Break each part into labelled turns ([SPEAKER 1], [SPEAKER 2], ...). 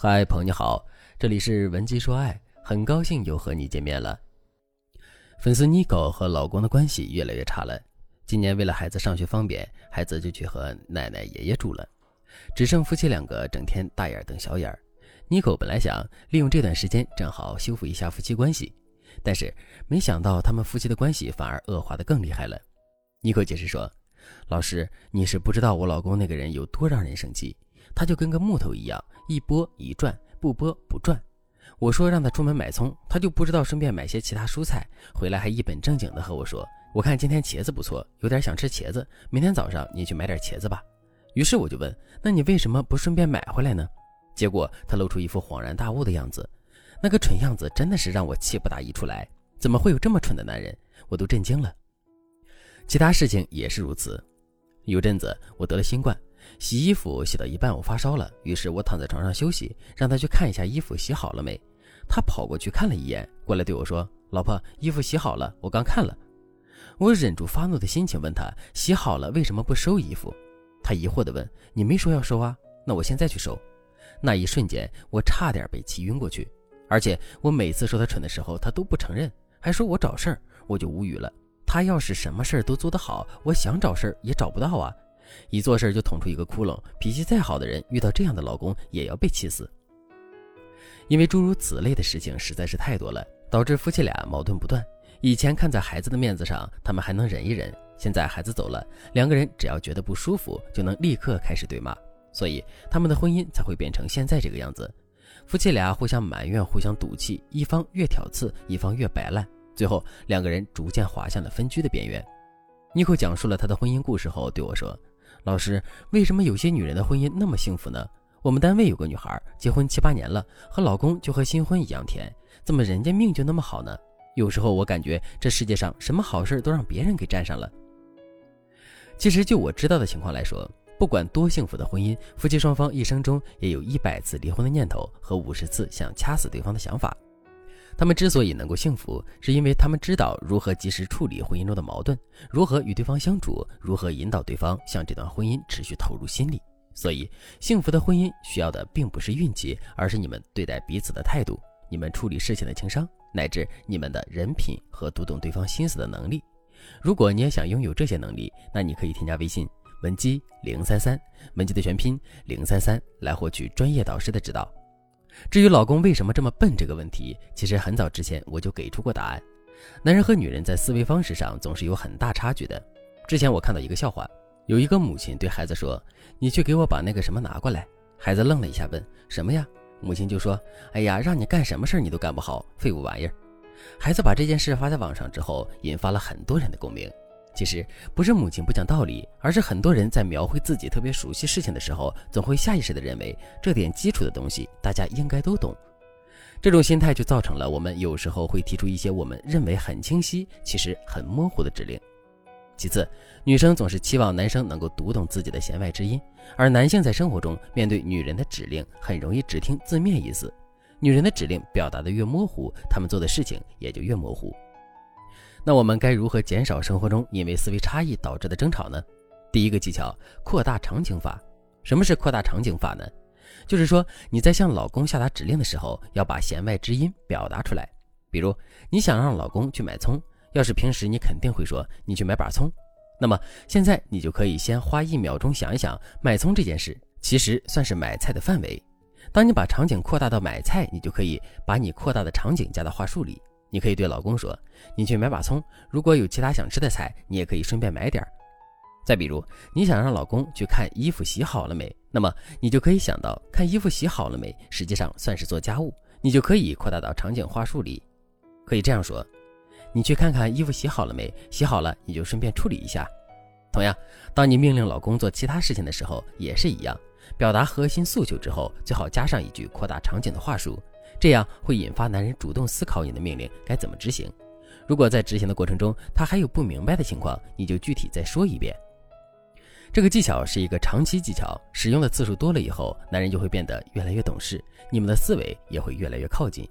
[SPEAKER 1] 嗨，朋友你好，这里是文姬说爱，很高兴又和你见面了。粉丝妮狗和老公的关系越来越差了。今年为了孩子上学方便，孩子就去和奶奶爷爷住了，只剩夫妻两个整天大眼瞪小眼。妮狗本来想利用这段时间正好修复一下夫妻关系，但是没想到他们夫妻的关系反而恶化的更厉害了。妮狗解释说：“老师，你是不知道我老公那个人有多让人生气。”他就跟个木头一样，一拨一转，不拨不转。我说让他出门买葱，他就不知道顺便买些其他蔬菜，回来还一本正经的和我说：“我看今天茄子不错，有点想吃茄子，明天早上你去买点茄子吧。”于是我就问：“那你为什么不顺便买回来呢？”结果他露出一副恍然大悟的样子，那个蠢样子真的是让我气不打一处来。怎么会有这么蠢的男人？我都震惊了。其他事情也是如此。有阵子我得了新冠。洗衣服洗到一半，我发烧了，于是我躺在床上休息，让他去看一下衣服洗好了没。他跑过去看了一眼，过来对我说：“老婆，衣服洗好了，我刚看了。”我忍住发怒的心情，问他：“洗好了为什么不收衣服？”他疑惑地问：“你没说要收啊？那我现在去收。”那一瞬间，我差点被气晕过去。而且我每次说他蠢的时候，他都不承认，还说我找事儿，我就无语了。他要是什么事儿都做得好，我想找事儿也找不到啊。一做事就捅出一个窟窿，脾气再好的人遇到这样的老公也要被气死。因为诸如此类的事情实在是太多了，导致夫妻俩矛盾不断。以前看在孩子的面子上，他们还能忍一忍；现在孩子走了，两个人只要觉得不舒服，就能立刻开始对骂，所以他们的婚姻才会变成现在这个样子。夫妻俩互相埋怨，互相赌气，一方越挑刺，一方越摆烂，最后两个人逐渐滑向了分居的边缘。妮蔻讲述了她的婚姻故事后对我说。老师，为什么有些女人的婚姻那么幸福呢？我们单位有个女孩，结婚七八年了，和老公就和新婚一样甜，怎么人家命就那么好呢？有时候我感觉这世界上什么好事都让别人给占上了。其实就我知道的情况来说，不管多幸福的婚姻，夫妻双方一生中也有一百次离婚的念头和五十次想掐死对方的想法。他们之所以能够幸福，是因为他们知道如何及时处理婚姻中的矛盾，如何与对方相处，如何引导对方向这段婚姻持续投入心力。所以，幸福的婚姻需要的并不是运气，而是你们对待彼此的态度，你们处理事情的情商，乃至你们的人品和读懂对方心思的能力。如果你也想拥有这些能力，那你可以添加微信文姬零三三，文姬的全拼零三三，来获取专业导师的指导。至于老公为什么这么笨这个问题，其实很早之前我就给出过答案。男人和女人在思维方式上总是有很大差距的。之前我看到一个笑话，有一个母亲对孩子说：“你去给我把那个什么拿过来。”孩子愣了一下，问：“什么呀？”母亲就说：“哎呀，让你干什么事你都干不好，废物玩意儿。”孩子把这件事发在网上之后，引发了很多人的共鸣。其实不是母亲不讲道理，而是很多人在描绘自己特别熟悉事情的时候，总会下意识地认为这点基础的东西大家应该都懂。这种心态就造成了我们有时候会提出一些我们认为很清晰，其实很模糊的指令。其次，女生总是期望男生能够读懂自己的弦外之音，而男性在生活中面对女人的指令，很容易只听字面意思。女人的指令表达的越模糊，他们做的事情也就越模糊。那我们该如何减少生活中因为思维差异导致的争吵呢？第一个技巧：扩大场景法。什么是扩大场景法呢？就是说你在向老公下达指令的时候，要把弦外之音表达出来。比如你想让老公去买葱，要是平时你肯定会说你去买把葱，那么现在你就可以先花一秒钟想一想，买葱这件事其实算是买菜的范围。当你把场景扩大到买菜，你就可以把你扩大的场景加到话术里。你可以对老公说：“你去买把葱，如果有其他想吃的菜，你也可以顺便买点儿。”再比如，你想让老公去看衣服洗好了没，那么你就可以想到看衣服洗好了没，实际上算是做家务，你就可以扩大到场景话术里，可以这样说：“你去看看衣服洗好了没，洗好了你就顺便处理一下。”同样，当你命令老公做其他事情的时候也是一样，表达核心诉求之后，最好加上一句扩大场景的话术。这样会引发男人主动思考你的命令该怎么执行。如果在执行的过程中他还有不明白的情况，你就具体再说一遍。这个技巧是一个长期技巧，使用的次数多了以后，男人就会变得越来越懂事，你们的思维也会越来越靠近。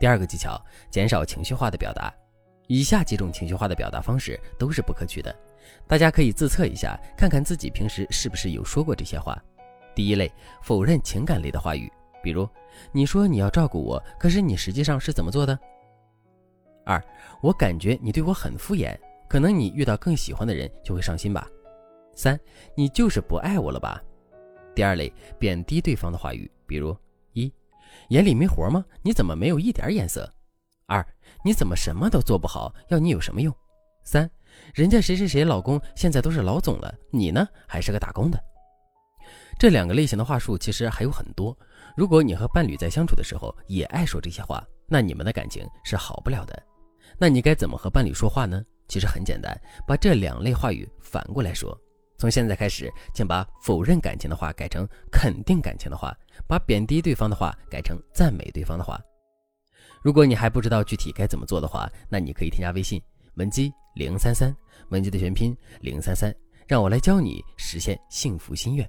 [SPEAKER 1] 第二个技巧，减少情绪化的表达。以下几种情绪化的表达方式都是不可取的，大家可以自测一下，看看自己平时是不是有说过这些话。第一类，否认情感类的话语。比如，你说你要照顾我，可是你实际上是怎么做的？二，我感觉你对我很敷衍，可能你遇到更喜欢的人就会上心吧。三，你就是不爱我了吧？第二类，贬低对方的话语，比如一，眼里没活吗？你怎么没有一点眼色？二，你怎么什么都做不好？要你有什么用？三，人家谁谁谁老公现在都是老总了，你呢还是个打工的。这两个类型的话术其实还有很多。如果你和伴侣在相处的时候也爱说这些话，那你们的感情是好不了的。那你该怎么和伴侣说话呢？其实很简单，把这两类话语反过来说。从现在开始，请把否认感情的话改成肯定感情的话，把贬低对方的话改成赞美对方的话。如果你还不知道具体该怎么做的话，那你可以添加微信文姬零三三，文姬的全拼零三三，让我来教你实现幸福心愿。